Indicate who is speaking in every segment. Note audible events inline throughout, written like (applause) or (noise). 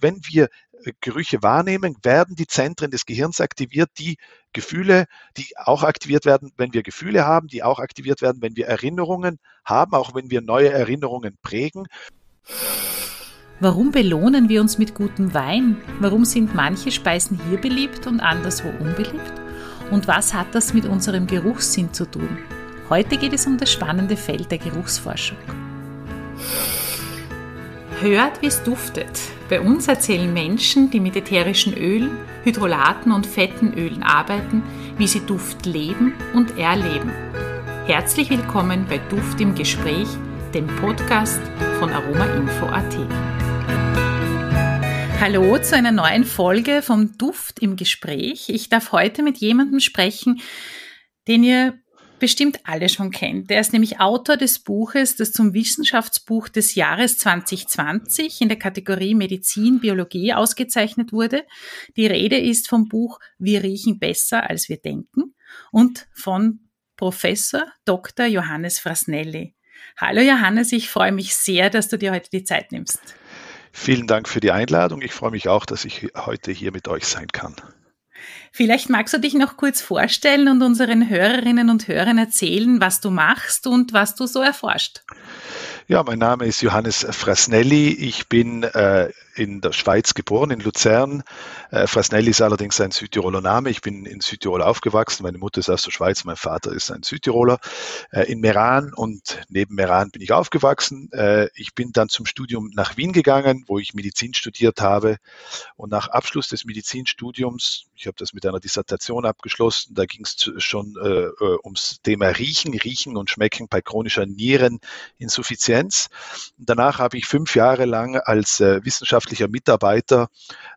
Speaker 1: wenn wir äh, Gerüche wahrnehmen, werden die Zentren des Gehirns aktiviert, die Gefühle, die auch aktiviert werden, wenn wir Gefühle haben, die auch aktiviert werden, wenn wir Erinnerungen haben, auch wenn wir neue Erinnerungen prägen.
Speaker 2: Warum belohnen wir uns mit gutem Wein? Warum sind manche Speisen hier beliebt und anderswo unbeliebt? Und was hat das mit unserem Geruchssinn zu tun? Heute geht es um das spannende Feld der Geruchsforschung. Hört, wie es duftet. Bei uns erzählen Menschen, die mit ätherischen Ölen, Hydrolaten und fetten Ölen arbeiten, wie sie Duft leben und erleben. Herzlich willkommen bei Duft im Gespräch, dem Podcast von Aromainfo.at. Hallo zu einer neuen Folge vom Duft im Gespräch. Ich darf heute mit jemandem sprechen, den ihr bestimmt alle schon kennt. Der ist nämlich Autor des Buches, das zum Wissenschaftsbuch des Jahres 2020 in der Kategorie Medizin, Biologie ausgezeichnet wurde. Die Rede ist vom Buch Wir riechen besser, als wir denken und von Professor Dr. Johannes Frasnelli. Hallo Johannes, ich freue mich sehr, dass du dir heute die Zeit nimmst.
Speaker 1: Vielen Dank für die Einladung. Ich freue mich auch, dass ich heute hier mit euch sein kann.
Speaker 2: Vielleicht magst du dich noch kurz vorstellen und unseren Hörerinnen und Hörern erzählen, was du machst und was du so erforscht.
Speaker 1: Ja, mein Name ist Johannes Frasnelli. Ich bin äh, in der Schweiz geboren, in Luzern. Äh, Frasnelli ist allerdings ein Südtiroler Name. Ich bin in Südtirol aufgewachsen. Meine Mutter ist aus der Schweiz, mein Vater ist ein Südtiroler. Äh, in Meran und neben Meran bin ich aufgewachsen. Äh, ich bin dann zum Studium nach Wien gegangen, wo ich Medizin studiert habe. Und nach Abschluss des Medizinstudiums, ich habe das mit einer Dissertation abgeschlossen, da ging es schon äh, äh, ums Thema Riechen, Riechen und Schmecken bei chronischer Niereninsuffizienz. Danach habe ich fünf Jahre lang als äh, wissenschaftlicher Mitarbeiter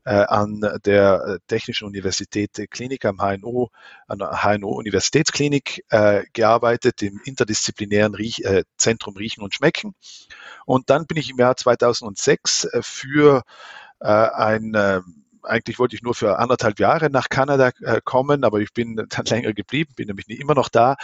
Speaker 1: äh, an der Technischen Universität Klinik am HNO, an der HNO Universitätsklinik äh, gearbeitet, im interdisziplinären Riech, äh, Zentrum Riechen und Schmecken. Und dann bin ich im Jahr 2006 äh, für äh, ein äh, eigentlich wollte ich nur für anderthalb Jahre nach Kanada äh, kommen, aber ich bin dann (laughs) länger geblieben, bin nämlich immer noch da.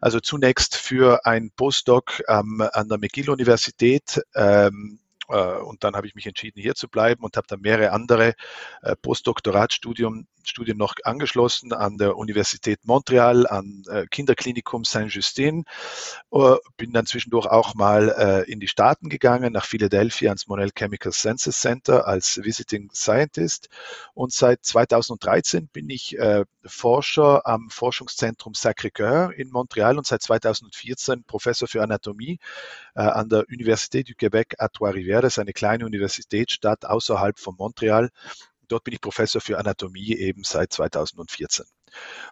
Speaker 1: Also zunächst für ein Postdoc ähm, an der McGill-Universität ähm, äh, und dann habe ich mich entschieden, hier zu bleiben und habe dann mehrere andere äh, Postdoktoratstudien Studien noch angeschlossen an der Universität Montreal, an äh, Kinderklinikum Saint-Justin. Bin dann zwischendurch auch mal in die Staaten gegangen, nach Philadelphia ans Monell Chemical Senses Center als Visiting Scientist. Und seit 2013 bin ich Forscher am Forschungszentrum Sacré-Cœur in Montreal und seit 2014 Professor für Anatomie an der Université du Québec à Trois-Rivières das ist eine kleine Universitätsstadt außerhalb von Montreal. Dort bin ich Professor für Anatomie eben seit 2014.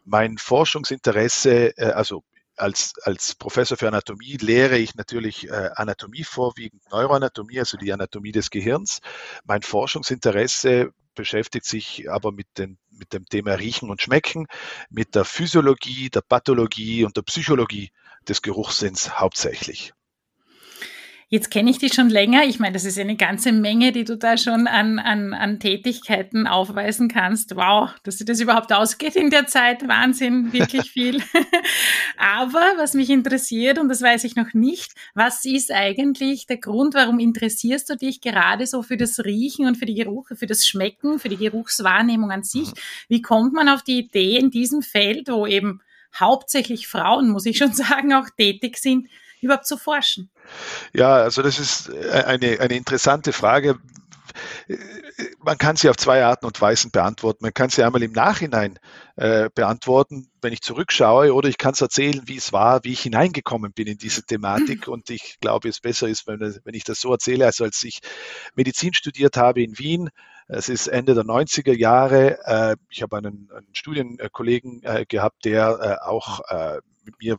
Speaker 1: Mein Forschungsinteresse, äh, also als, als Professor für Anatomie lehre ich natürlich äh, Anatomie vorwiegend, Neuroanatomie, also die Anatomie des Gehirns. Mein Forschungsinteresse beschäftigt sich aber mit, den, mit dem Thema Riechen und Schmecken, mit der Physiologie, der Pathologie und der Psychologie des Geruchssinns hauptsächlich.
Speaker 2: Jetzt kenne ich dich schon länger. Ich meine, das ist eine ganze Menge, die du da schon an, an, an Tätigkeiten aufweisen kannst. Wow, dass dir das überhaupt ausgeht in der Zeit. Wahnsinn, wirklich viel. (laughs) Aber was mich interessiert, und das weiß ich noch nicht, was ist eigentlich der Grund, warum interessierst du dich gerade so für das Riechen und für die Geruche, für das Schmecken, für die Geruchswahrnehmung an sich? Mhm. Wie kommt man auf die Idee in diesem Feld, wo eben hauptsächlich Frauen, muss ich schon (laughs) sagen, auch tätig sind, überhaupt zu forschen?
Speaker 1: Ja, also das ist eine, eine interessante Frage. Man kann sie auf zwei Arten und Weisen beantworten. Man kann sie einmal im Nachhinein äh, beantworten, wenn ich zurückschaue, oder ich kann es erzählen, wie es war, wie ich hineingekommen bin in diese Thematik. Und ich glaube, es besser ist, wenn, wenn ich das so erzähle, als als ich Medizin studiert habe in Wien. Es ist Ende der 90er Jahre. Äh, ich habe einen, einen Studienkollegen äh, gehabt, der äh, auch äh, mit mir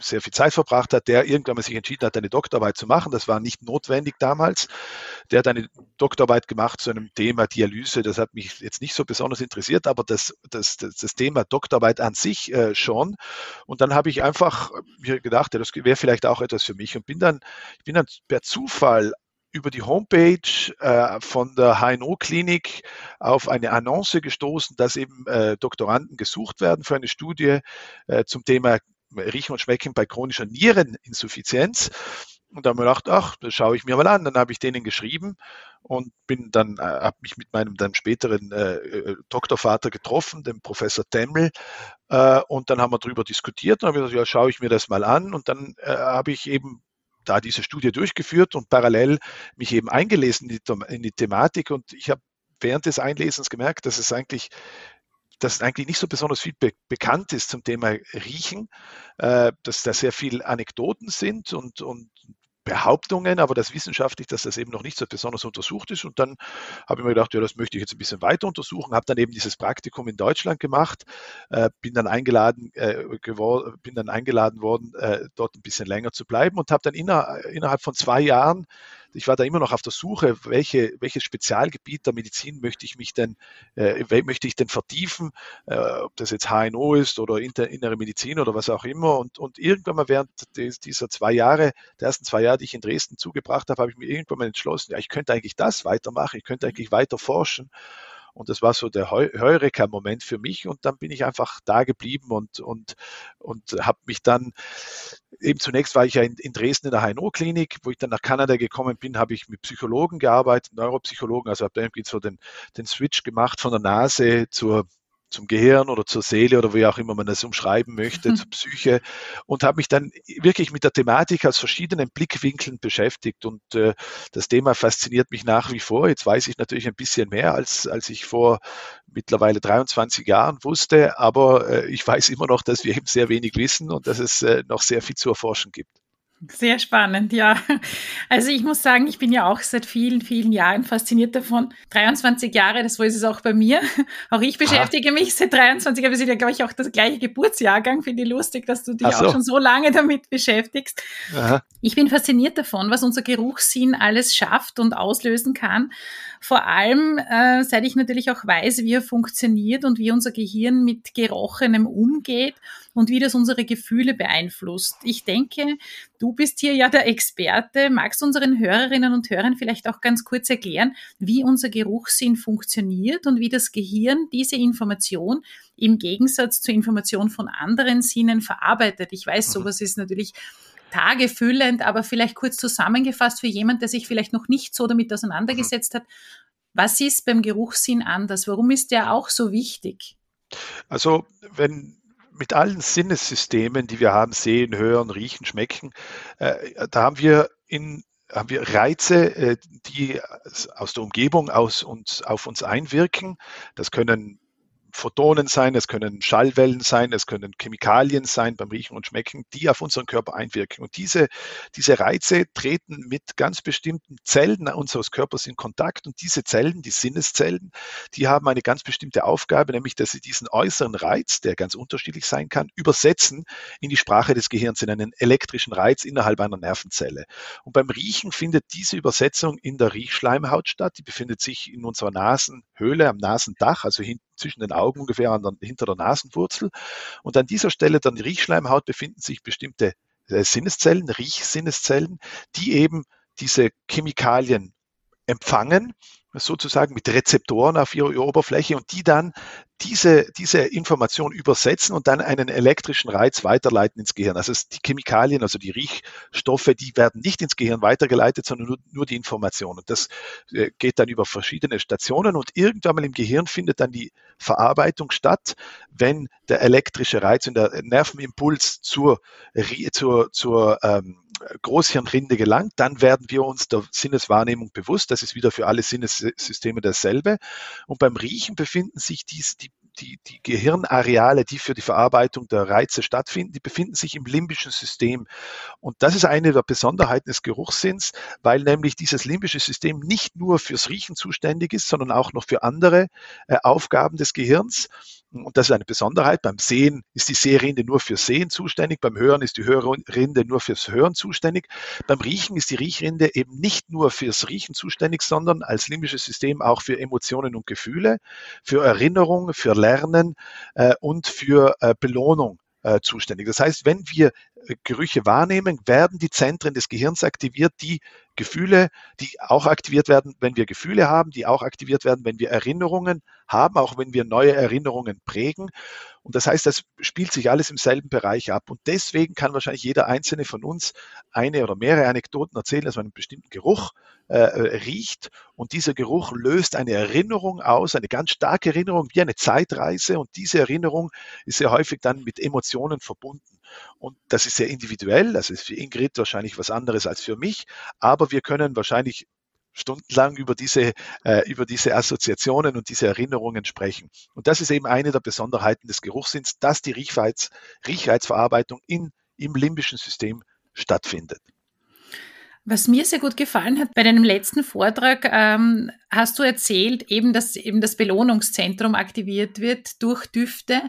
Speaker 1: sehr viel Zeit verbracht hat, der irgendwann mal sich entschieden hat, eine Doktorarbeit zu machen. Das war nicht notwendig damals. Der hat eine Doktorarbeit gemacht zu einem Thema Dialyse. Das hat mich jetzt nicht so besonders interessiert, aber das, das, das, das Thema Doktorarbeit an sich äh, schon. Und dann habe ich einfach mir gedacht, ja, das wäre vielleicht auch etwas für mich und bin dann, ich bin dann per Zufall über die Homepage äh, von der HNO-Klinik auf eine Annonce gestoßen, dass eben äh, Doktoranden gesucht werden für eine Studie äh, zum Thema Riechen und Schmecken bei chronischer Niereninsuffizienz. Und da habe ich mir gedacht, ach, das schaue ich mir mal an. Dann habe ich denen geschrieben und bin dann, äh, habe mich mit meinem dann späteren äh, äh, Doktorvater getroffen, dem Professor Temmel, äh, und dann haben wir darüber diskutiert und habe gesagt, ja, schaue ich mir das mal an. Und dann äh, habe ich eben da diese Studie durchgeführt und parallel mich eben eingelesen in die, in die Thematik. Und ich habe während des Einlesens gemerkt, dass es eigentlich dass eigentlich nicht so besonders viel be bekannt ist zum Thema Riechen, äh, dass da sehr viel Anekdoten sind und, und Behauptungen, aber das wissenschaftlich, dass das eben noch nicht so besonders untersucht ist. Und dann habe ich mir gedacht, ja, das möchte ich jetzt ein bisschen weiter untersuchen, habe dann eben dieses Praktikum in Deutschland gemacht, äh, bin dann eingeladen äh, bin dann eingeladen worden, äh, dort ein bisschen länger zu bleiben und habe dann inner, innerhalb von zwei Jahren ich war da immer noch auf der Suche, welche, welches Spezialgebiet der Medizin möchte ich mich denn, äh, möchte ich denn vertiefen, äh, ob das jetzt HNO ist oder inter, innere Medizin oder was auch immer. Und, und irgendwann mal während des, dieser zwei Jahre, der ersten zwei Jahre, die ich in Dresden zugebracht habe, habe ich mir irgendwann mal entschlossen, ja, ich könnte eigentlich das weitermachen, ich könnte eigentlich weiter forschen. Und das war so der Heureka-Moment für mich. Und dann bin ich einfach da geblieben und, und, und habe mich dann, eben zunächst war ich ja in, in Dresden in der HNO-Klinik, wo ich dann nach Kanada gekommen bin, habe ich mit Psychologen gearbeitet, Neuropsychologen, also habe da irgendwie so den, den Switch gemacht von der Nase zur zum Gehirn oder zur Seele oder wie auch immer man das umschreiben möchte, mhm. zur Psyche und habe mich dann wirklich mit der Thematik aus verschiedenen Blickwinkeln beschäftigt und äh, das Thema fasziniert mich nach wie vor. Jetzt weiß ich natürlich ein bisschen mehr, als, als ich vor mittlerweile 23 Jahren wusste, aber äh, ich weiß immer noch, dass wir eben sehr wenig wissen und dass es äh, noch sehr viel zu erforschen gibt.
Speaker 2: Sehr spannend, ja. Also ich muss sagen, ich bin ja auch seit vielen, vielen Jahren fasziniert davon. 23 Jahre, das war es auch bei mir. Auch ich beschäftige Aha. mich seit 23 Jahren. Wir sind ja, glaube ich, auch das gleiche Geburtsjahrgang. Finde ich lustig, dass du dich so. auch schon so lange damit beschäftigst. Aha. Ich bin fasziniert davon, was unser Geruchssinn alles schafft und auslösen kann. Vor allem, äh, seit ich natürlich auch weiß, wie er funktioniert und wie unser Gehirn mit Gerochenem umgeht und wie das unsere Gefühle beeinflusst. Ich denke, du bist hier ja der Experte. Magst du unseren Hörerinnen und Hörern vielleicht auch ganz kurz erklären, wie unser Geruchssinn funktioniert und wie das Gehirn diese Information im Gegensatz zur Information von anderen Sinnen verarbeitet? Ich weiß, mhm. sowas ist natürlich tagefüllend, aber vielleicht kurz zusammengefasst für jemand, der sich vielleicht noch nicht so damit auseinandergesetzt hat. Was ist beim Geruchssinn anders? Warum ist der auch so wichtig?
Speaker 1: Also, wenn mit allen Sinnessystemen, die wir haben, sehen, hören, riechen, schmecken, äh, da haben wir in haben wir Reize, äh, die aus der Umgebung aus uns, auf uns einwirken. Das können Photonen sein, es können Schallwellen sein, es können Chemikalien sein beim Riechen und Schmecken, die auf unseren Körper einwirken. Und diese, diese Reize treten mit ganz bestimmten Zellen unseres Körpers in Kontakt. Und diese Zellen, die Sinneszellen, die haben eine ganz bestimmte Aufgabe, nämlich dass sie diesen äußeren Reiz, der ganz unterschiedlich sein kann, übersetzen in die Sprache des Gehirns, in einen elektrischen Reiz innerhalb einer Nervenzelle. Und beim Riechen findet diese Übersetzung in der Riechschleimhaut statt. Die befindet sich in unserer Nasenhöhle, am Nasendach, also hinten zwischen den Augen ungefähr an der, hinter der Nasenwurzel. Und an dieser Stelle dann die Riechschleimhaut befinden sich bestimmte äh, Sinneszellen, Riechsinneszellen, die eben diese Chemikalien empfangen sozusagen mit Rezeptoren auf ihrer Oberfläche und die dann diese, diese Information übersetzen und dann einen elektrischen Reiz weiterleiten ins Gehirn. Also die Chemikalien, also die Riechstoffe, die werden nicht ins Gehirn weitergeleitet, sondern nur, nur die Information. Und das äh, geht dann über verschiedene Stationen und irgendwann mal im Gehirn findet dann die Verarbeitung statt, wenn der elektrische Reiz und der Nervenimpuls zur, zur, zur ähm, Großhirnrinde gelangt, dann werden wir uns der Sinneswahrnehmung bewusst. Das ist wieder für alle Sinnessysteme dasselbe. Und beim Riechen befinden sich dies, die, die, die Gehirnareale, die für die Verarbeitung der Reize stattfinden, die befinden sich im limbischen System. Und das ist eine der Besonderheiten des Geruchssinns, weil nämlich dieses limbische System nicht nur fürs Riechen zuständig ist, sondern auch noch für andere äh, Aufgaben des Gehirns. Und das ist eine Besonderheit. Beim Sehen ist die Sehrinde nur fürs Sehen zuständig, beim Hören ist die Hörrinde nur fürs Hören zuständig. Beim Riechen ist die Riechrinde eben nicht nur fürs Riechen zuständig, sondern als limbisches System auch für Emotionen und Gefühle, für Erinnerung, für Lernen äh, und für äh, Belohnung äh, zuständig. Das heißt, wenn wir äh, Gerüche wahrnehmen, werden die Zentren des Gehirns aktiviert, die Gefühle, die auch aktiviert werden, wenn wir Gefühle haben, die auch aktiviert werden, wenn wir Erinnerungen haben, auch wenn wir neue Erinnerungen prägen. Und das heißt, das spielt sich alles im selben Bereich ab. Und deswegen kann wahrscheinlich jeder einzelne von uns eine oder mehrere Anekdoten erzählen, dass man einen bestimmten Geruch äh, riecht. Und dieser Geruch löst eine Erinnerung aus, eine ganz starke Erinnerung, wie eine Zeitreise. Und diese Erinnerung ist sehr häufig dann mit Emotionen verbunden. Und das ist sehr individuell. Das ist für Ingrid wahrscheinlich was anderes als für mich. Aber wir können wahrscheinlich stundenlang über diese, äh, über diese Assoziationen und diese Erinnerungen sprechen. Und das ist eben eine der Besonderheiten des Geruchssinns, dass die Riechreiz, Riechreizverarbeitung in, im limbischen System stattfindet.
Speaker 2: Was mir sehr gut gefallen hat, bei deinem letzten Vortrag ähm, hast du erzählt, eben, dass eben das Belohnungszentrum aktiviert wird durch Düfte.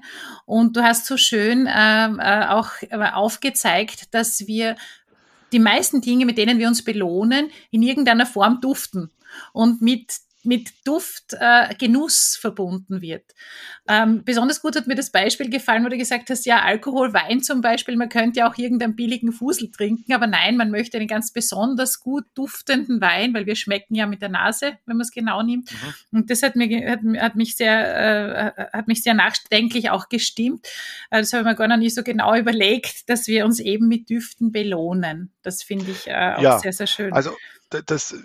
Speaker 2: Und du hast so schön ähm, äh, auch aufgezeigt, dass wir die meisten Dinge, mit denen wir uns belohnen, in irgendeiner Form duften. Und mit mit Duft, äh, Genuss verbunden wird. Ähm, besonders gut hat mir das Beispiel gefallen, wo du gesagt hast, ja, Alkohol, Wein zum Beispiel, man könnte ja auch irgendeinen billigen Fusel trinken, aber nein, man möchte einen ganz besonders gut duftenden Wein, weil wir schmecken ja mit der Nase, wenn man es genau nimmt. Mhm. Und das hat, mir, hat, hat, mich sehr, äh, hat mich sehr nachdenklich auch gestimmt. Äh, das habe ich mir gar noch nicht so genau überlegt, dass wir uns eben mit Düften belohnen. Das finde ich äh, auch ja, sehr, sehr schön.
Speaker 1: Also das,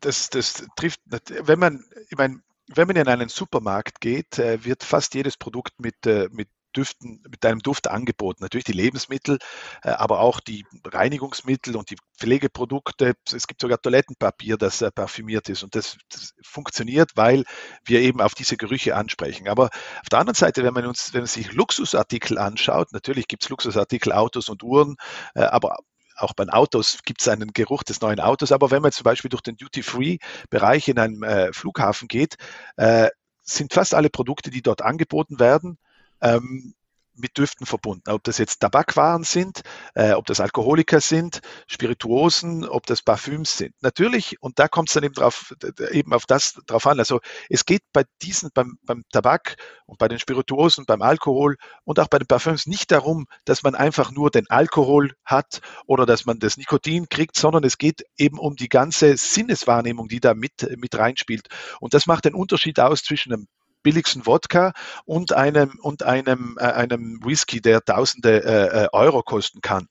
Speaker 1: das, das trifft, wenn man, ich meine, wenn man in einen Supermarkt geht, äh, wird fast jedes Produkt mit, äh, mit Düften, mit einem Duft angeboten. Natürlich die Lebensmittel, äh, aber auch die Reinigungsmittel und die Pflegeprodukte. Es gibt sogar Toilettenpapier, das parfümiert ist. Und das, das, funktioniert, weil wir eben auf diese Gerüche ansprechen. Aber auf der anderen Seite, wenn man uns, wenn man sich Luxusartikel anschaut, natürlich gibt es Luxusartikel, Autos und Uhren, aber auch bei Autos gibt es einen Geruch des neuen Autos. Aber wenn man zum Beispiel durch den Duty-Free-Bereich in einem äh, Flughafen geht, äh, sind fast alle Produkte, die dort angeboten werden, ähm, mit Düften verbunden. Ob das jetzt Tabakwaren sind, äh, ob das Alkoholiker sind, Spirituosen, ob das Parfüms sind. Natürlich, und da kommt es dann eben drauf, eben auf das drauf an. Also es geht bei diesen, beim, beim Tabak und bei den Spirituosen, beim Alkohol und auch bei den Parfüms nicht darum, dass man einfach nur den Alkohol hat oder dass man das Nikotin kriegt, sondern es geht eben um die ganze Sinneswahrnehmung, die da mit, mit reinspielt. Und das macht den Unterschied aus zwischen einem billigsten Wodka und einem, und einem, äh, einem Whisky, der tausende äh, äh, Euro kosten kann.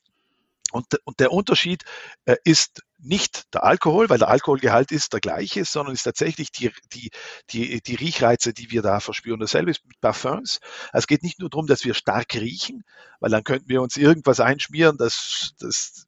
Speaker 1: Und, und der Unterschied äh, ist nicht der Alkohol, weil der Alkoholgehalt ist der gleiche, sondern ist tatsächlich die, die, die, die Riechreize, die wir da verspüren. Dasselbe ist mit Parfums. Es geht nicht nur darum, dass wir stark riechen, weil dann könnten wir uns irgendwas einschmieren, das, das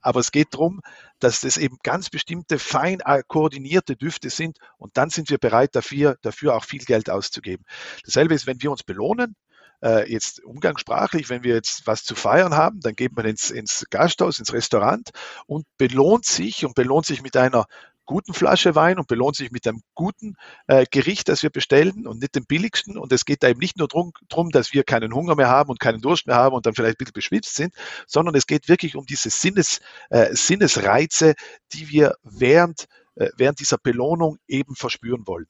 Speaker 1: aber es geht darum, dass das eben ganz bestimmte fein koordinierte Düfte sind und dann sind wir bereit dafür, dafür auch viel Geld auszugeben. Dasselbe ist, wenn wir uns belohnen, äh, jetzt umgangssprachlich, wenn wir jetzt was zu feiern haben, dann geht man ins, ins Gasthaus, ins Restaurant und belohnt sich und belohnt sich mit einer guten Flasche Wein und belohnt sich mit einem guten äh, Gericht, das wir bestellen und nicht dem billigsten. Und es geht da eben nicht nur darum, dass wir keinen Hunger mehr haben und keinen Durst mehr haben und dann vielleicht ein bisschen beschwipst sind, sondern es geht wirklich um diese Sinnes, äh, Sinnesreize, die wir während, äh, während dieser Belohnung eben verspüren wollen.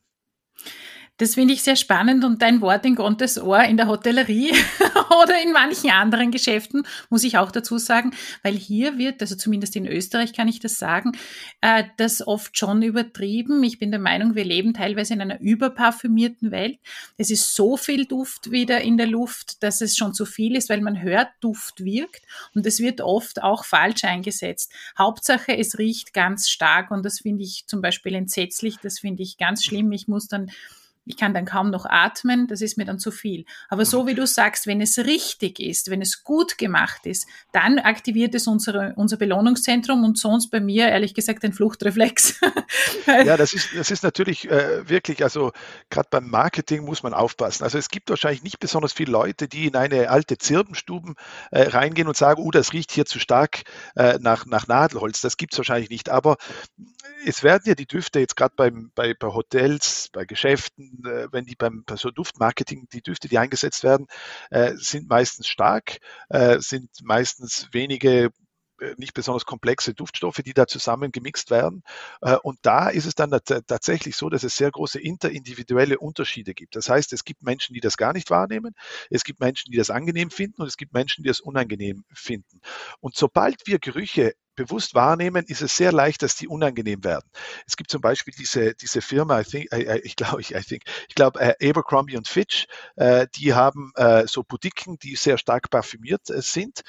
Speaker 2: Das finde ich sehr spannend und dein Wort in Gottes Ohr in der Hotellerie (laughs) oder in manchen anderen Geschäften, muss ich auch dazu sagen, weil hier wird, also zumindest in Österreich kann ich das sagen, äh, das oft schon übertrieben. Ich bin der Meinung, wir leben teilweise in einer überparfümierten Welt. Es ist so viel Duft wieder in der Luft, dass es schon zu viel ist, weil man hört, Duft wirkt und es wird oft auch falsch eingesetzt. Hauptsache, es riecht ganz stark und das finde ich zum Beispiel entsetzlich, das finde ich ganz schlimm. Ich muss dann ich kann dann kaum noch atmen, das ist mir dann zu viel. Aber so wie du sagst, wenn es richtig ist, wenn es gut gemacht ist, dann aktiviert es unsere, unser Belohnungszentrum und sonst bei mir ehrlich gesagt ein Fluchtreflex. (laughs)
Speaker 1: ja, das ist, das ist natürlich äh, wirklich, also gerade beim Marketing muss man aufpassen. Also es gibt wahrscheinlich nicht besonders viele Leute, die in eine alte Zirbenstuben äh, reingehen und sagen, oh, das riecht hier zu stark äh, nach, nach Nadelholz. Das gibt es wahrscheinlich nicht. Aber es werden ja die Düfte jetzt gerade bei, bei Hotels, bei Geschäften, äh, wenn die beim bei so Duftmarketing, die Düfte, die eingesetzt werden, äh, sind meistens stark, äh, sind meistens wenige nicht besonders komplexe Duftstoffe, die da zusammen gemixt werden. Und da ist es dann tatsächlich so, dass es sehr große interindividuelle Unterschiede gibt. Das heißt, es gibt Menschen, die das gar nicht wahrnehmen, es gibt Menschen, die das angenehm finden und es gibt Menschen, die das unangenehm finden. Und sobald wir Gerüche bewusst wahrnehmen, ist es sehr leicht, dass die unangenehm werden. Es gibt zum Beispiel diese, diese Firma, I think, I, ich glaube, ich, I think, ich glaube, äh, Abercrombie und Fitch, äh, die haben äh, so Boutiquen, die sehr stark parfümiert äh, sind.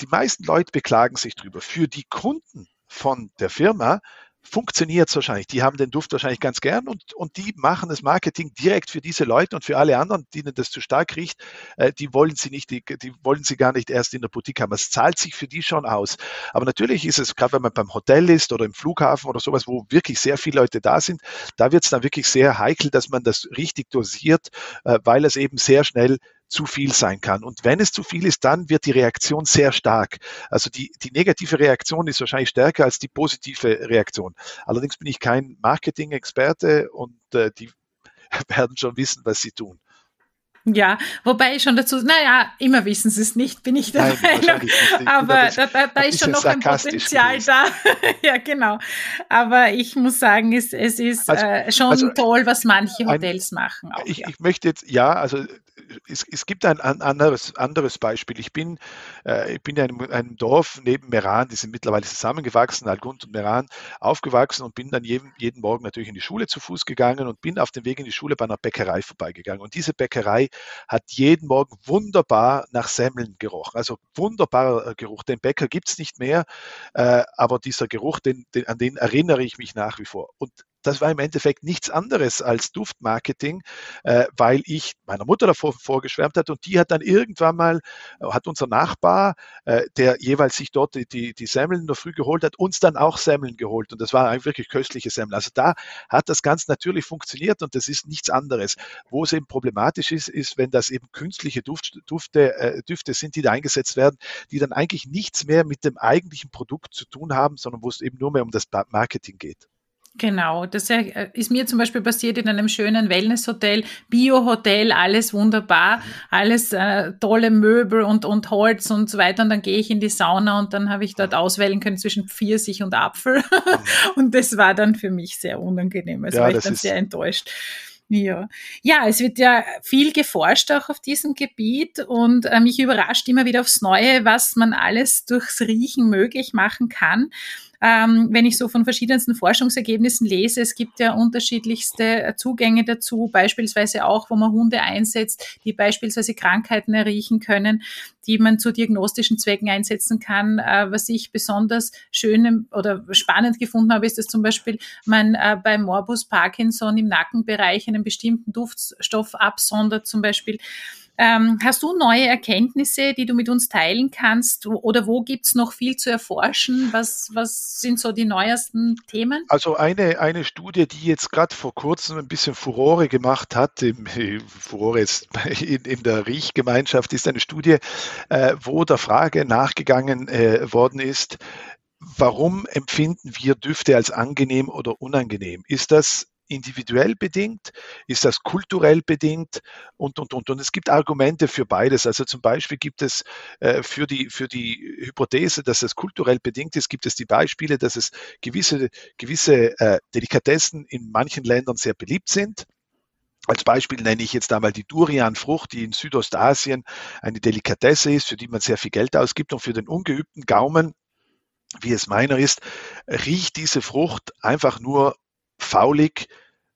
Speaker 1: Die meisten Leute beklagen sich drüber. Für die Kunden von der Firma funktioniert es wahrscheinlich. Die haben den Duft wahrscheinlich ganz gern und, und die machen das Marketing direkt für diese Leute und für alle anderen, denen das zu stark riecht, äh, die wollen sie nicht, die, die wollen sie gar nicht erst in der Boutique haben. Es zahlt sich für die schon aus. Aber natürlich ist es, gerade wenn man beim Hotel ist oder im Flughafen oder sowas, wo wirklich sehr viele Leute da sind, da wird es dann wirklich sehr heikel, dass man das richtig dosiert, äh, weil es eben sehr schnell zu viel sein kann. Und wenn es zu viel ist, dann wird die Reaktion sehr stark. Also die, die negative Reaktion ist wahrscheinlich stärker als die positive Reaktion. Allerdings bin ich kein Marketing-Experte und äh, die (laughs) werden schon wissen, was sie tun.
Speaker 2: Ja, wobei ich schon dazu, naja, immer wissen sie es nicht, bin ich der Nein, Meinung. Aber da, da, da ist schon noch ein Potenzial gewesen. da. (laughs) ja, genau. Aber ich muss sagen, es, es ist also, äh, schon also, toll, was manche Hotels ein, machen.
Speaker 1: Auch, ich, ja. ich möchte jetzt, ja, also es, es gibt ein, anderes, anderes Beispiel. Ich bin, äh, ich bin in einem, einem, Dorf neben Meran, die sind mittlerweile zusammengewachsen, Algund und Meran, aufgewachsen und bin dann jeden, jeden Morgen natürlich in die Schule zu Fuß gegangen und bin auf dem Weg in die Schule bei einer Bäckerei vorbeigegangen. Und diese Bäckerei hat jeden Morgen wunderbar nach Semmeln gerochen. Also wunderbarer äh, Geruch. Den Bäcker gibt es nicht mehr, äh, aber dieser Geruch, den, den, an den erinnere ich mich nach wie vor. Und das war im Endeffekt nichts anderes als Duftmarketing, äh, weil ich meiner Mutter davor vorgeschwärmt hat und die hat dann irgendwann mal, äh, hat unser Nachbar, äh, der jeweils sich dort die, die, die Semmeln noch früh geholt hat, uns dann auch Semmeln geholt und das war ein wirklich köstliche Semmeln. Also da hat das ganz natürlich funktioniert und das ist nichts anderes. Wo es eben problematisch ist, ist, wenn das eben künstliche Duft, Dufte, äh, Düfte sind, die da eingesetzt werden, die dann eigentlich nichts mehr mit dem eigentlichen Produkt zu tun haben, sondern wo es eben nur mehr um das Marketing geht.
Speaker 2: Genau, das äh, ist mir zum Beispiel passiert in einem schönen Wellnesshotel, Bio-Hotel, alles wunderbar, alles äh, tolle Möbel und, und Holz und so weiter. Und dann gehe ich in die Sauna und dann habe ich dort auswählen können zwischen Pfirsich und Apfel. (laughs) Und das war dann für mich sehr unangenehm. Also ja, war ich dann sehr enttäuscht. Ja. ja, es wird ja viel geforscht auch auf diesem Gebiet und äh, mich überrascht immer wieder aufs Neue, was man alles durchs Riechen möglich machen kann ähm, wenn ich so von verschiedensten Forschungsergebnissen lese, es gibt ja unterschiedlichste äh, Zugänge dazu, beispielsweise auch, wo man Hunde einsetzt, die beispielsweise Krankheiten erriechen können, die man zu diagnostischen Zwecken einsetzen kann. Äh, was ich besonders schön oder spannend gefunden habe, ist, dass zum Beispiel man äh, bei Morbus Parkinson im Nackenbereich einen bestimmten Duftstoff absondert, zum Beispiel ähm, hast du neue Erkenntnisse, die du mit uns teilen kannst? Oder wo gibt es noch viel zu erforschen? Was, was sind so die neuesten Themen?
Speaker 1: Also eine, eine Studie, die jetzt gerade vor kurzem ein bisschen Furore gemacht hat, im, Furore jetzt (laughs) in, in der Riechgemeinschaft, ist eine Studie, äh, wo der Frage nachgegangen äh, worden ist, warum empfinden wir Düfte als angenehm oder unangenehm? Ist das individuell bedingt? Ist das kulturell bedingt? Und, und, und. Und es gibt Argumente für beides. Also zum Beispiel gibt es äh, für, die, für die Hypothese, dass es kulturell bedingt ist, gibt es die Beispiele, dass es gewisse, gewisse äh, Delikatessen in manchen Ländern sehr beliebt sind. Als Beispiel nenne ich jetzt einmal die Durian-Frucht, die in Südostasien eine Delikatesse ist, für die man sehr viel Geld ausgibt und für den ungeübten Gaumen wie es meiner ist, riecht diese Frucht einfach nur faulig,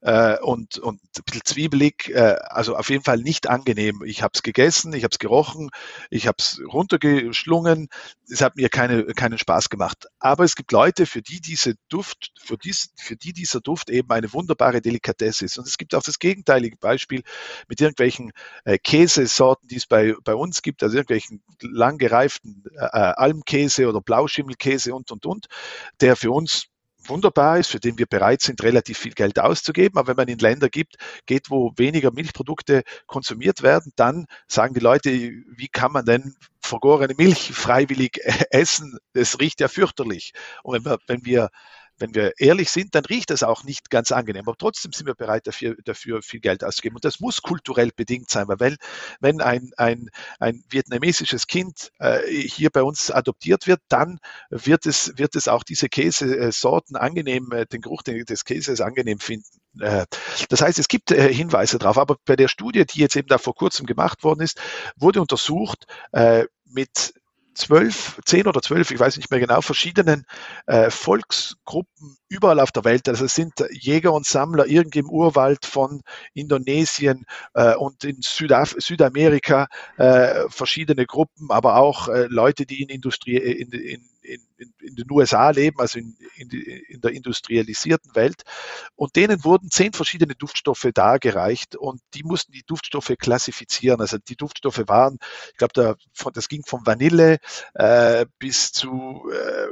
Speaker 1: äh, und, und ein bisschen zwiebelig, äh, also auf jeden Fall nicht angenehm. Ich habe es gegessen, ich habe es gerochen, ich habe es runtergeschlungen, es hat mir keine, keinen Spaß gemacht. Aber es gibt Leute, für die diese Duft, für, dies, für die dieser Duft eben eine wunderbare Delikatesse ist. Und es gibt auch das gegenteilige Beispiel mit irgendwelchen äh, Käsesorten, die es bei, bei uns gibt, also irgendwelchen lang gereiften äh, äh Almkäse oder Blauschimmelkäse und, und, und, der für uns wunderbar ist, für den wir bereit sind, relativ viel Geld auszugeben. Aber wenn man in Länder gibt, geht, wo weniger Milchprodukte konsumiert werden, dann sagen die Leute, wie kann man denn vergorene Milch freiwillig (laughs) essen? Das riecht ja fürchterlich. Und wenn wir, wenn wir wenn wir ehrlich sind, dann riecht das auch nicht ganz angenehm. Aber trotzdem sind wir bereit, dafür, dafür viel Geld auszugeben. Und das muss kulturell bedingt sein, weil wenn, wenn ein, ein, ein vietnamesisches Kind äh, hier bei uns adoptiert wird, dann wird es, wird es auch diese Käsesorten angenehm, äh, den Geruch des Käses angenehm finden. Äh, das heißt, es gibt äh, Hinweise darauf, aber bei der Studie, die jetzt eben da vor kurzem gemacht worden ist, wurde untersucht mit zwölf, zehn oder zwölf, ich weiß nicht mehr genau, verschiedenen äh, Volksgruppen überall auf der Welt. Also es sind Jäger und Sammler irgendwie im Urwald von Indonesien äh, und in Südaf Südamerika äh, verschiedene Gruppen, aber auch äh, Leute, die in, Industrie, in, in, in, in den USA leben, also in, in, in, der industrialisierten Welt. Und denen wurden zehn verschiedene Duftstoffe dargereicht und die mussten die Duftstoffe klassifizieren. Also die Duftstoffe waren, ich glaube, das ging von Vanille äh, bis zu äh,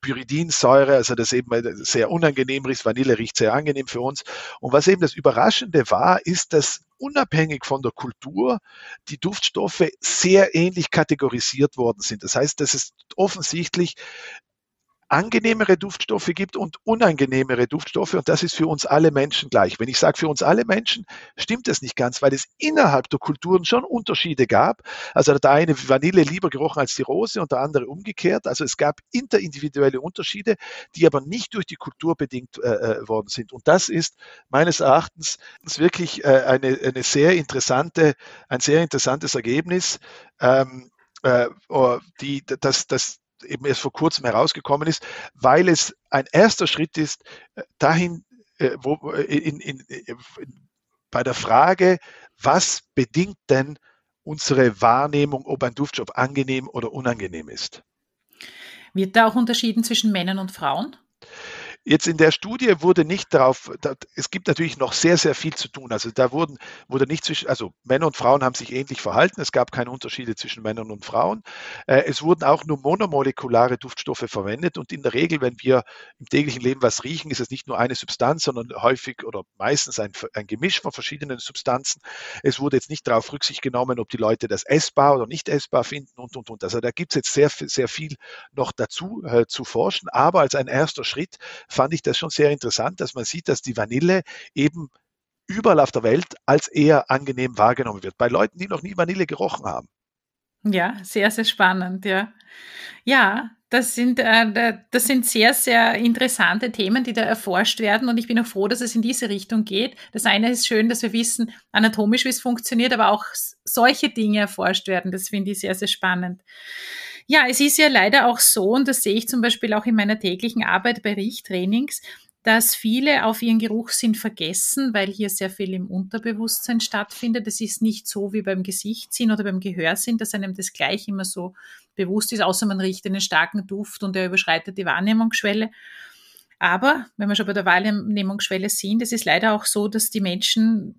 Speaker 1: Pyridinsäure, also das eben sehr unangenehm riecht. Vanille riecht sehr angenehm für uns. Und was eben das Überraschende war, ist, dass unabhängig von der Kultur die Duftstoffe sehr ähnlich kategorisiert worden sind. Das heißt, dass es offensichtlich angenehmere Duftstoffe gibt und unangenehmere Duftstoffe. Und das ist für uns alle Menschen gleich. Wenn ich sage für uns alle Menschen, stimmt das nicht ganz, weil es innerhalb der Kulturen schon Unterschiede gab. Also der eine Vanille lieber gerochen als die Rose und der andere umgekehrt. Also es gab interindividuelle Unterschiede, die aber nicht durch die Kultur bedingt äh, äh worden sind. Und das ist meines Erachtens wirklich äh, eine, eine sehr interessante, ein sehr interessantes Ergebnis. Ähm, äh, oh, die, das, das, eben erst vor kurzem herausgekommen ist, weil es ein erster Schritt ist äh, dahin, äh, wo, äh, in, in, bei der Frage, was bedingt denn unsere Wahrnehmung, ob ein Duftstoff angenehm oder unangenehm ist.
Speaker 2: Wird da auch unterschieden zwischen Männern und Frauen?
Speaker 1: Jetzt in der Studie wurde nicht darauf, da, es gibt natürlich noch sehr, sehr viel zu tun. Also da wurden, wurde nicht zwischen, also Männer und Frauen haben sich ähnlich verhalten. Es gab keine Unterschiede zwischen Männern und Frauen. Äh, es wurden auch nur monomolekulare Duftstoffe verwendet. Und in der Regel, wenn wir im täglichen Leben was riechen, ist es nicht nur eine Substanz, sondern häufig oder meistens ein, ein Gemisch von verschiedenen Substanzen. Es wurde jetzt nicht darauf Rücksicht genommen, ob die Leute das essbar oder nicht essbar finden und, und, und. Also da gibt es jetzt sehr, sehr viel noch dazu äh, zu forschen. Aber als ein erster Schritt fand ich das schon sehr interessant, dass man sieht, dass die Vanille eben überall auf der Welt als eher angenehm wahrgenommen wird. Bei Leuten, die noch nie Vanille gerochen haben.
Speaker 2: Ja, sehr, sehr spannend, ja. Ja, das sind, äh, das sind sehr, sehr interessante Themen, die da erforscht werden und ich bin auch froh, dass es in diese Richtung geht. Das eine ist schön, dass wir wissen anatomisch, wie es funktioniert, aber auch solche Dinge erforscht werden. Das finde ich sehr, sehr spannend. Ja, es ist ja leider auch so, und das sehe ich zum Beispiel auch in meiner täglichen Arbeit bei Riechtrainings, dass viele auf ihren Geruchssinn vergessen, weil hier sehr viel im Unterbewusstsein stattfindet. Es ist nicht so wie beim Gesichtssinn oder beim Gehörsinn, dass einem das gleich immer so bewusst ist, außer man riecht einen starken Duft und er überschreitet die Wahrnehmungsschwelle. Aber wenn wir schon bei der Wahrnehmungsschwelle sind, es ist leider auch so, dass die Menschen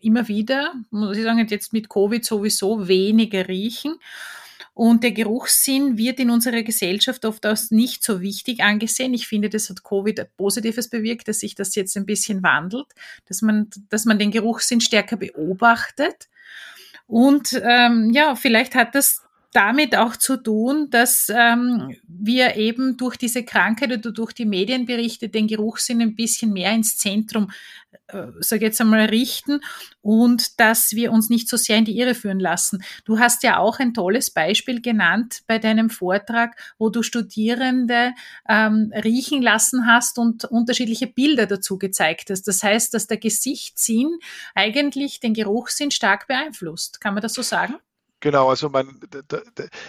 Speaker 2: immer wieder, muss ich sagen, jetzt mit Covid sowieso weniger riechen und der Geruchssinn wird in unserer Gesellschaft oft als nicht so wichtig angesehen. Ich finde, das hat Covid Positives bewirkt, dass sich das jetzt ein bisschen wandelt, dass man, dass man den Geruchssinn stärker beobachtet. Und ähm, ja, vielleicht hat das damit auch zu tun, dass ähm, wir eben durch diese Krankheit oder durch die Medienberichte den Geruchssinn ein bisschen mehr ins Zentrum, sage jetzt einmal, richten und dass wir uns nicht so sehr in die Irre führen lassen. Du hast ja auch ein tolles Beispiel genannt bei deinem Vortrag, wo du Studierende ähm, riechen lassen hast und unterschiedliche Bilder dazu gezeigt hast. Das heißt, dass der Gesichtssinn eigentlich den Geruchssinn stark beeinflusst. Kann man das so sagen?
Speaker 1: Genau, also, man,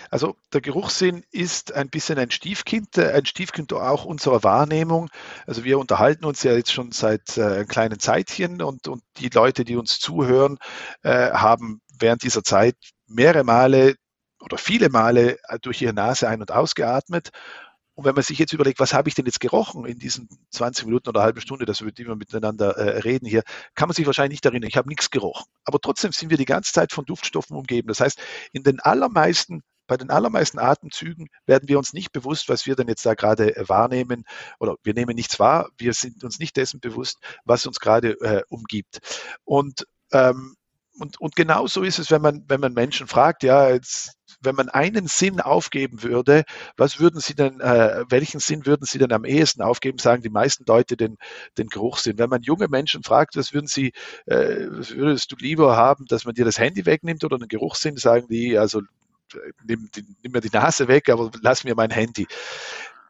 Speaker 1: also der Geruchssinn ist ein bisschen ein Stiefkind, äh, ein Stiefkind auch unserer Wahrnehmung. Also wir unterhalten uns ja jetzt schon seit äh, kleinen Zeitchen und, und die Leute, die uns zuhören, äh, haben während dieser Zeit mehrere Male oder viele Male äh, durch ihre Nase ein- und ausgeatmet und wenn man sich jetzt überlegt, was habe ich denn jetzt gerochen in diesen 20 Minuten oder halbe Stunde, dass wir, die wir miteinander äh, reden hier, kann man sich wahrscheinlich nicht erinnern. Ich habe nichts gerochen. Aber trotzdem sind wir die ganze Zeit von Duftstoffen umgeben. Das heißt, in den allermeisten bei den allermeisten Atemzügen werden wir uns nicht bewusst, was wir denn jetzt da gerade äh, wahrnehmen oder wir nehmen nichts wahr. Wir sind uns nicht dessen bewusst, was uns gerade äh, umgibt. Und ähm, und, und genau so ist es, wenn man, wenn man Menschen fragt, ja, jetzt, wenn man einen Sinn aufgeben würde, was würden Sie denn, äh, welchen Sinn würden Sie denn am ehesten aufgeben, sagen die meisten Leute den, den Geruchssinn. Wenn man junge Menschen fragt, was würden Sie, äh, würdest du lieber haben, dass man dir das Handy wegnimmt oder den Geruchssinn, sagen die, also nimm, nimm mir die Nase weg, aber lass mir mein Handy.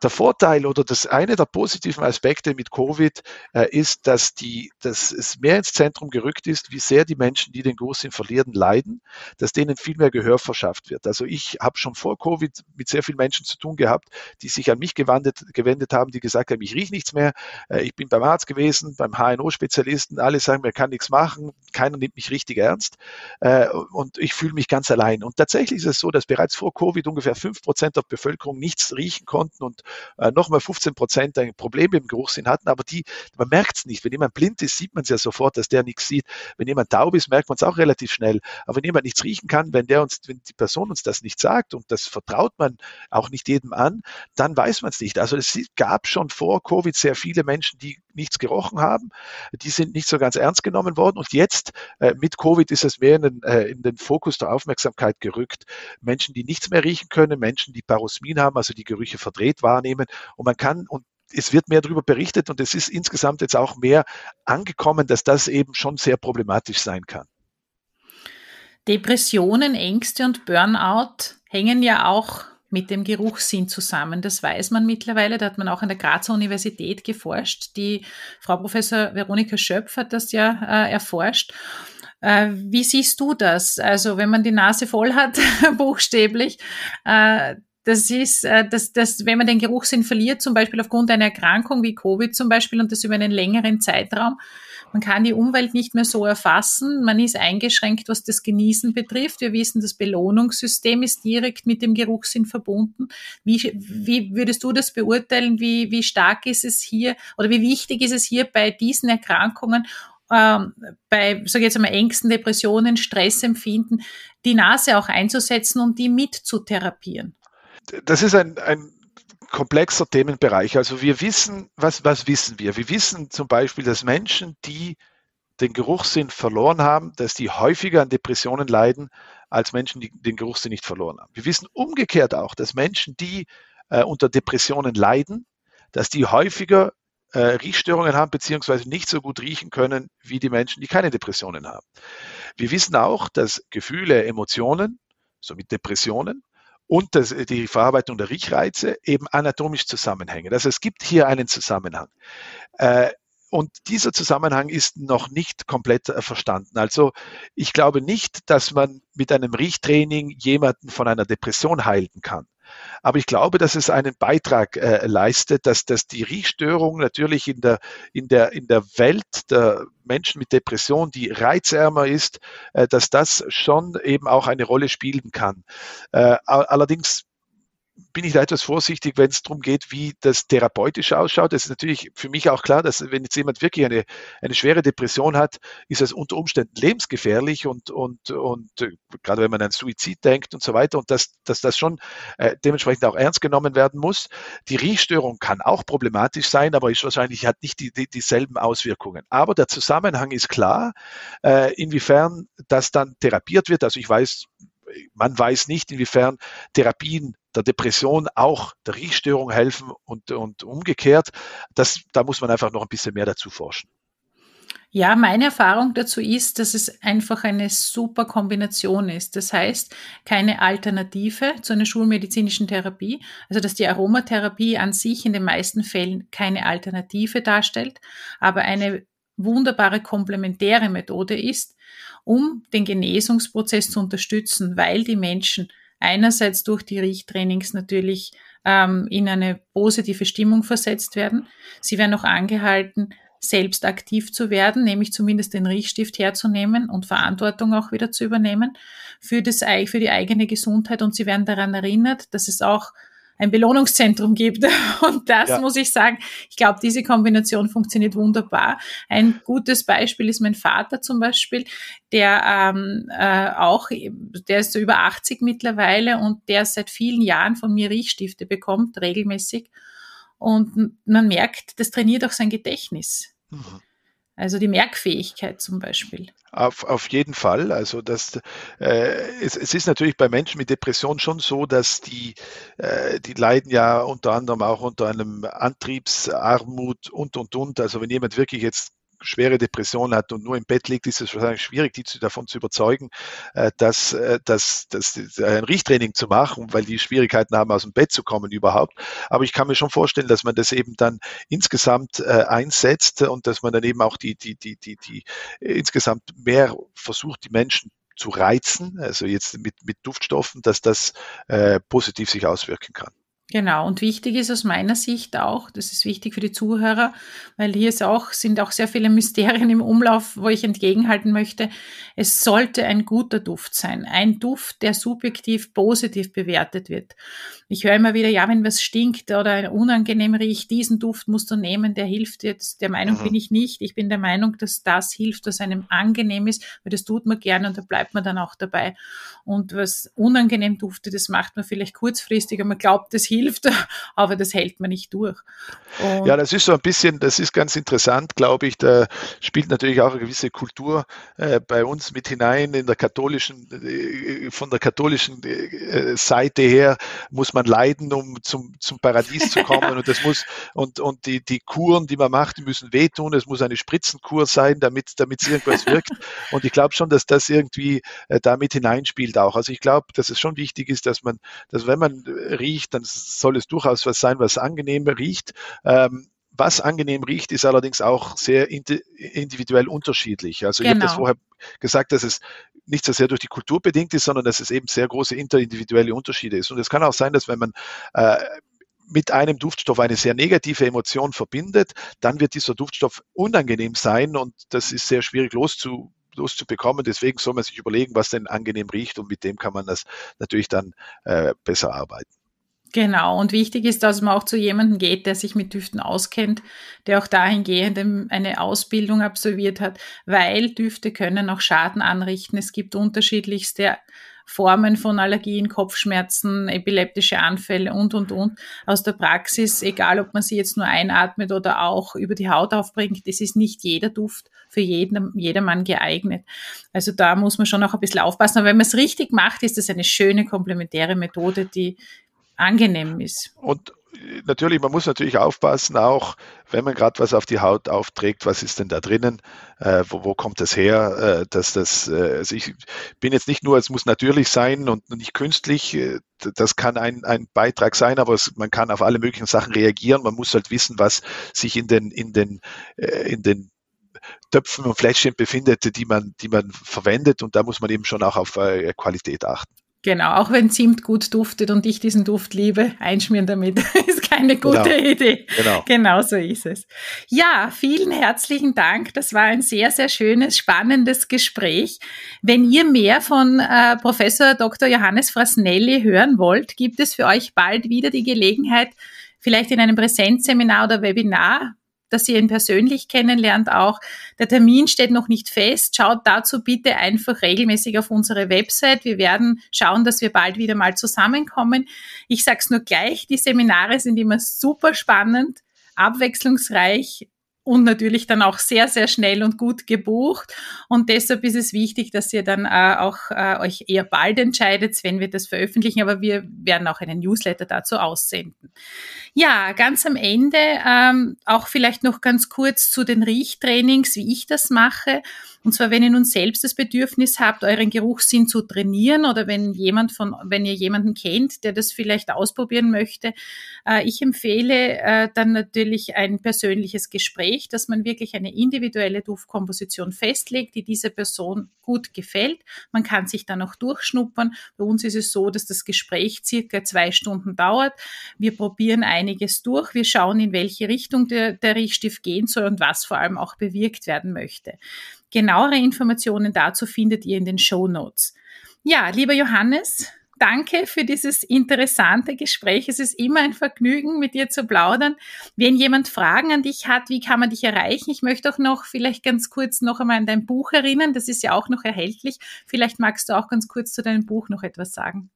Speaker 1: Der Vorteil oder das eine der positiven Aspekte mit Covid äh, ist, dass die, dass es mehr ins Zentrum gerückt ist, wie sehr die Menschen, die den Geruchssinn verlieren, leiden, dass denen viel mehr Gehör verschafft wird. Also ich habe schon vor Covid mit sehr vielen Menschen zu tun gehabt, die sich an mich gewandet, gewendet haben, die gesagt haben, ich rieche nichts mehr, äh, ich bin beim Arzt gewesen, beim HNO-Spezialisten, alle sagen, mir kann nichts machen, keiner nimmt mich richtig ernst äh, und ich fühle mich ganz allein. Und tatsächlich ist es so, dass bereits vor Covid ungefähr fünf Prozent der Bevölkerung nichts riechen konnten und äh, nochmal 15 Prozent ein Problem mit dem Geruchssinn hatten, aber die, man merkt es nicht. Wenn jemand blind ist, sieht man es ja sofort, dass der nichts sieht. Wenn jemand taub ist, merkt man es auch relativ schnell. Aber wenn jemand nichts riechen kann, wenn der uns, wenn die Person uns das nicht sagt und das vertraut man auch nicht jedem an, dann weiß man es nicht. Also es gab schon vor Covid sehr viele Menschen, die nichts gerochen haben. Die sind nicht so ganz ernst genommen worden. Und jetzt äh, mit Covid ist es mehr in den, äh, in den Fokus der Aufmerksamkeit gerückt. Menschen, die nichts mehr riechen können, Menschen, die Parosmin haben, also die Gerüche verdreht wahrnehmen. Und man kann, und es wird mehr darüber berichtet und es ist insgesamt jetzt auch mehr angekommen, dass das eben schon sehr problematisch sein kann.
Speaker 2: Depressionen, Ängste und Burnout hängen ja auch mit dem Geruchssinn zusammen. Das weiß man mittlerweile. Da hat man auch an der Grazer Universität geforscht. Die Frau Professor Veronika Schöpf hat das ja äh, erforscht. Äh, wie siehst du das? Also wenn man die Nase voll hat, (laughs) buchstäblich, äh, das ist, äh, dass, dass, wenn man den Geruchssinn verliert, zum Beispiel aufgrund einer Erkrankung wie Covid zum Beispiel und das über einen längeren Zeitraum, man kann die Umwelt nicht mehr so erfassen. Man ist eingeschränkt, was das Genießen betrifft. Wir wissen, das Belohnungssystem ist direkt mit dem Geruchssinn verbunden. Wie, wie würdest du das beurteilen? Wie, wie stark ist es hier oder wie wichtig ist es hier bei diesen Erkrankungen ähm, bei, sage jetzt einmal, Ängsten, Depressionen, Stressempfinden, die Nase auch einzusetzen und die mit zu therapieren?
Speaker 1: Das ist ein, ein komplexer Themenbereich. Also wir wissen, was, was wissen wir? Wir wissen zum Beispiel, dass Menschen, die den Geruchssinn verloren haben, dass die häufiger an Depressionen leiden als Menschen, die den Geruchssinn nicht verloren haben. Wir wissen umgekehrt auch, dass Menschen, die äh, unter Depressionen leiden, dass die häufiger äh, Riechstörungen haben, beziehungsweise nicht so gut riechen können wie die Menschen, die keine Depressionen haben. Wir wissen auch, dass Gefühle, Emotionen, so mit Depressionen, und das, die Verarbeitung der Riechreize eben anatomisch zusammenhängen. Also es gibt hier einen Zusammenhang. Äh, und dieser Zusammenhang ist noch nicht komplett äh, verstanden. Also ich glaube nicht, dass man mit einem Riechtraining jemanden von einer Depression heilen kann. Aber ich glaube, dass es einen Beitrag äh, leistet, dass, dass die Riechstörung natürlich in der, in, der, in der Welt der Menschen mit Depression, die reizärmer ist, äh, dass das schon eben auch eine Rolle spielen kann. Äh, allerdings bin ich da etwas vorsichtig, wenn es darum geht, wie das therapeutisch ausschaut. Es ist natürlich für mich auch klar, dass wenn jetzt jemand wirklich eine, eine schwere Depression hat, ist es unter Umständen lebensgefährlich und, und, und äh, gerade wenn man an Suizid denkt und so weiter und dass, dass das schon äh, dementsprechend auch ernst genommen werden muss. Die Riechstörung kann auch problematisch sein, aber ist wahrscheinlich hat nicht die, die, dieselben Auswirkungen. Aber der Zusammenhang ist klar, äh, inwiefern das dann therapiert wird. Also ich weiß, man weiß nicht, inwiefern Therapien der Depression auch der Riechstörung helfen und, und umgekehrt. Das, da muss man einfach noch ein bisschen mehr dazu forschen.
Speaker 2: Ja, meine Erfahrung dazu ist, dass es einfach eine super Kombination ist. Das heißt, keine Alternative zu einer schulmedizinischen Therapie, also dass die Aromatherapie an sich in den meisten Fällen keine Alternative darstellt, aber eine wunderbare komplementäre Methode ist, um den Genesungsprozess zu unterstützen, weil die Menschen einerseits durch die Riechtrainings natürlich ähm, in eine positive Stimmung versetzt werden. Sie werden auch angehalten, selbst aktiv zu werden, nämlich zumindest den Riechstift herzunehmen und Verantwortung auch wieder zu übernehmen für, das, für die eigene Gesundheit. Und sie werden daran erinnert, dass es auch ein Belohnungszentrum gibt. (laughs) Und das ja. muss ich sagen, ich glaube, diese Kombination funktioniert wunderbar. Ein gutes Beispiel ist mein Vater zum Beispiel, der ähm, äh, auch, der ist so über 80 mittlerweile und der seit vielen Jahren von mir Riechstifte bekommt, regelmäßig. Und man merkt, das trainiert auch sein Gedächtnis. Mhm. Also die Merkfähigkeit zum Beispiel.
Speaker 1: Auf, auf jeden Fall. Also das, äh, es, es ist natürlich bei Menschen mit Depression schon so, dass die, äh, die leiden ja unter anderem auch unter einem Antriebsarmut und und und. Also wenn jemand wirklich jetzt schwere Depression hat und nur im Bett liegt, ist es wahrscheinlich schwierig, die zu, davon zu überzeugen, äh, dass, äh, dass, dass ein Riechtraining zu machen, weil die Schwierigkeiten haben, aus dem Bett zu kommen überhaupt. Aber ich kann mir schon vorstellen, dass man das eben dann insgesamt äh, einsetzt und dass man dann eben auch die, die, die, die, die insgesamt mehr versucht, die Menschen zu reizen, also jetzt mit, mit Duftstoffen, dass das äh, positiv sich auswirken kann.
Speaker 2: Genau, und wichtig ist aus meiner Sicht auch, das ist wichtig für die Zuhörer, weil hier auch, sind auch sehr viele Mysterien im Umlauf, wo ich entgegenhalten möchte. Es sollte ein guter Duft sein. Ein Duft, der subjektiv positiv bewertet wird. Ich höre immer wieder, ja, wenn was stinkt oder unangenehm riecht, diesen Duft musst du nehmen, der hilft dir. Der Meinung mhm. bin ich nicht. Ich bin der Meinung, dass das hilft, was einem angenehm ist, weil das tut man gerne und da bleibt man dann auch dabei. Und was unangenehm duftet, das macht man vielleicht kurzfristig und man glaubt, das hilft hilft, (laughs) aber das hält man nicht durch.
Speaker 1: Und ja, das ist so ein bisschen, das ist ganz interessant, glaube ich. Da spielt natürlich auch eine gewisse Kultur äh, bei uns mit hinein. In der katholischen, äh, von der katholischen äh, Seite her muss man leiden, um zum, zum Paradies zu (laughs) kommen. und das muss, und, und die, die Kuren, die man macht, die müssen wehtun. Es muss eine Spritzenkur sein, damit, damit es irgendwas wirkt. (laughs) Und ich glaube schon, dass das irgendwie äh, damit hineinspielt auch. Also ich glaube, dass es schon wichtig ist, dass man, dass wenn man riecht, dann soll es durchaus was sein, was angenehm riecht. Ähm, was angenehm riecht, ist allerdings auch sehr individuell unterschiedlich. Also genau. ich habe das vorher gesagt, dass es nicht so sehr durch die Kultur bedingt ist, sondern dass es eben sehr große interindividuelle Unterschiede ist. Und es kann auch sein, dass wenn man äh, mit einem Duftstoff eine sehr negative Emotion verbindet, dann wird dieser Duftstoff unangenehm sein und das ist sehr schwierig loszu, loszubekommen. Deswegen soll man sich überlegen, was denn angenehm riecht und mit dem kann man das natürlich dann äh, besser arbeiten.
Speaker 2: Genau, und wichtig ist, dass man auch zu jemandem geht, der sich mit Düften auskennt, der auch dahingehend eine Ausbildung absolviert hat, weil Düfte können auch Schaden anrichten. Es gibt unterschiedlichste Formen von Allergien, Kopfschmerzen, epileptische Anfälle und, und, und aus der Praxis, egal ob man sie jetzt nur einatmet oder auch über die Haut aufbringt, das ist nicht jeder Duft für jeden, jedermann geeignet. Also da muss man schon auch ein bisschen aufpassen. Aber wenn man es richtig macht, ist das eine schöne komplementäre Methode, die angenehm ist.
Speaker 1: Und natürlich, man muss natürlich aufpassen, auch wenn man gerade was auf die Haut aufträgt, was ist denn da drinnen, äh, wo, wo, kommt das her, äh, dass das, äh, also ich bin jetzt nicht nur, es muss natürlich sein und nicht künstlich, äh, das kann ein, ein Beitrag sein, aber es, man kann auf alle möglichen Sachen reagieren, man muss halt wissen, was sich in den, in den, äh, in den Töpfen und Fläschchen befindet, die man, die man verwendet und da muss man eben schon auch auf äh, Qualität achten.
Speaker 2: Genau, auch wenn Zimt gut duftet und ich diesen Duft liebe, einschmieren damit (laughs) ist keine gute genau. Idee. Genau. genau so ist es. Ja, vielen herzlichen Dank. Das war ein sehr, sehr schönes, spannendes Gespräch. Wenn ihr mehr von äh, Professor Dr. Johannes Frasnelli hören wollt, gibt es für euch bald wieder die Gelegenheit, vielleicht in einem Präsenzseminar oder Webinar dass ihr ihn persönlich kennenlernt auch. Der Termin steht noch nicht fest. Schaut dazu bitte einfach regelmäßig auf unsere Website. Wir werden schauen, dass wir bald wieder mal zusammenkommen. Ich sag's nur gleich, die Seminare sind immer super spannend, abwechslungsreich, und natürlich dann auch sehr, sehr schnell und gut gebucht. Und deshalb ist es wichtig, dass ihr dann äh, auch äh, euch eher bald entscheidet, wenn wir das veröffentlichen. Aber wir werden auch einen Newsletter dazu aussenden. Ja, ganz am Ende ähm, auch vielleicht noch ganz kurz zu den Riechtrainings, wie ich das mache. Und zwar, wenn ihr nun selbst das Bedürfnis habt, euren Geruchssinn zu trainieren oder wenn jemand von, wenn ihr jemanden kennt, der das vielleicht ausprobieren möchte, äh, ich empfehle äh, dann natürlich ein persönliches Gespräch, dass man wirklich eine individuelle Duftkomposition festlegt, die dieser Person gut gefällt. Man kann sich dann auch durchschnuppern. Bei uns ist es so, dass das Gespräch circa zwei Stunden dauert. Wir probieren einiges durch. Wir schauen, in welche Richtung der, der Riechstift gehen soll und was vor allem auch bewirkt werden möchte. Genauere Informationen dazu findet ihr in den Show Notes. Ja, lieber Johannes, danke für dieses interessante Gespräch. Es ist immer ein Vergnügen, mit dir zu plaudern. Wenn jemand Fragen an dich hat, wie kann man dich erreichen? Ich möchte auch noch vielleicht ganz kurz noch einmal an dein Buch erinnern. Das ist ja auch noch erhältlich. Vielleicht magst du auch ganz kurz zu deinem Buch noch etwas sagen.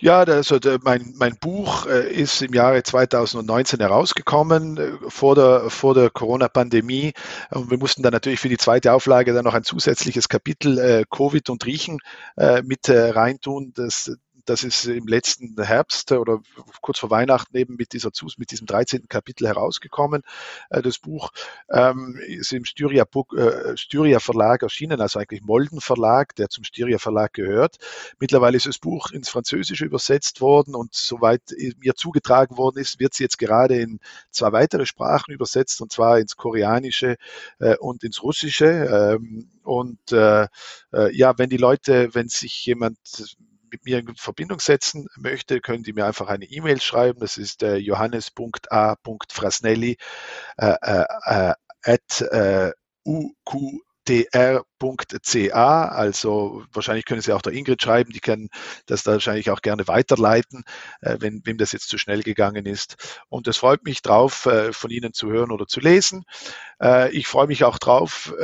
Speaker 1: Ja, also der, mein, mein Buch äh, ist im Jahre 2019 herausgekommen, äh, vor der, vor der Corona-Pandemie. Und wir mussten dann natürlich für die zweite Auflage dann noch ein zusätzliches Kapitel äh, Covid und Riechen äh, mit äh, reintun. Das das ist im letzten Herbst oder kurz vor Weihnachten eben mit dieser mit diesem 13. Kapitel herausgekommen. Äh, das Buch ähm, ist im Styria, äh, Styria Verlag erschienen, also eigentlich Molden Verlag, der zum Styria Verlag gehört. Mittlerweile ist das Buch ins Französische übersetzt worden und soweit mir zugetragen worden ist, wird es jetzt gerade in zwei weitere Sprachen übersetzt, und zwar ins Koreanische äh, und ins Russische. Ähm, und äh, äh, ja, wenn die Leute, wenn sich jemand mit mir in Verbindung setzen möchte, können die mir einfach eine E-Mail schreiben. Das ist äh, johannes.a.frasnelli äh, äh, äh, at äh, uqdr.ca. Also wahrscheinlich können Sie auch der Ingrid schreiben, die können das da wahrscheinlich auch gerne weiterleiten, wenn wem das jetzt zu schnell gegangen ist. Und es freut mich drauf, von Ihnen zu hören oder zu lesen. Ich freue mich auch drauf,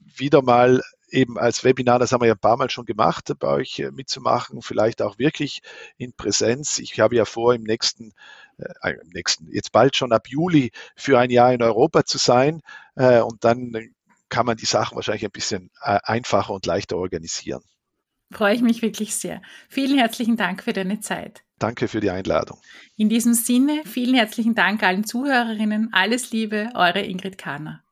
Speaker 1: wieder mal eben als Webinar, das haben wir ja ein paar Mal schon gemacht, bei euch äh, mitzumachen, vielleicht auch wirklich in Präsenz. Ich habe ja vor, im nächsten, äh, im nächsten, jetzt bald schon ab Juli für ein Jahr in Europa zu sein äh, und dann kann man die Sachen wahrscheinlich ein bisschen äh, einfacher und leichter organisieren.
Speaker 2: Freue ich mich wirklich sehr. Vielen herzlichen Dank für deine Zeit.
Speaker 1: Danke für die Einladung.
Speaker 2: In diesem Sinne, vielen herzlichen Dank allen Zuhörerinnen. Alles Liebe, eure Ingrid Kahner.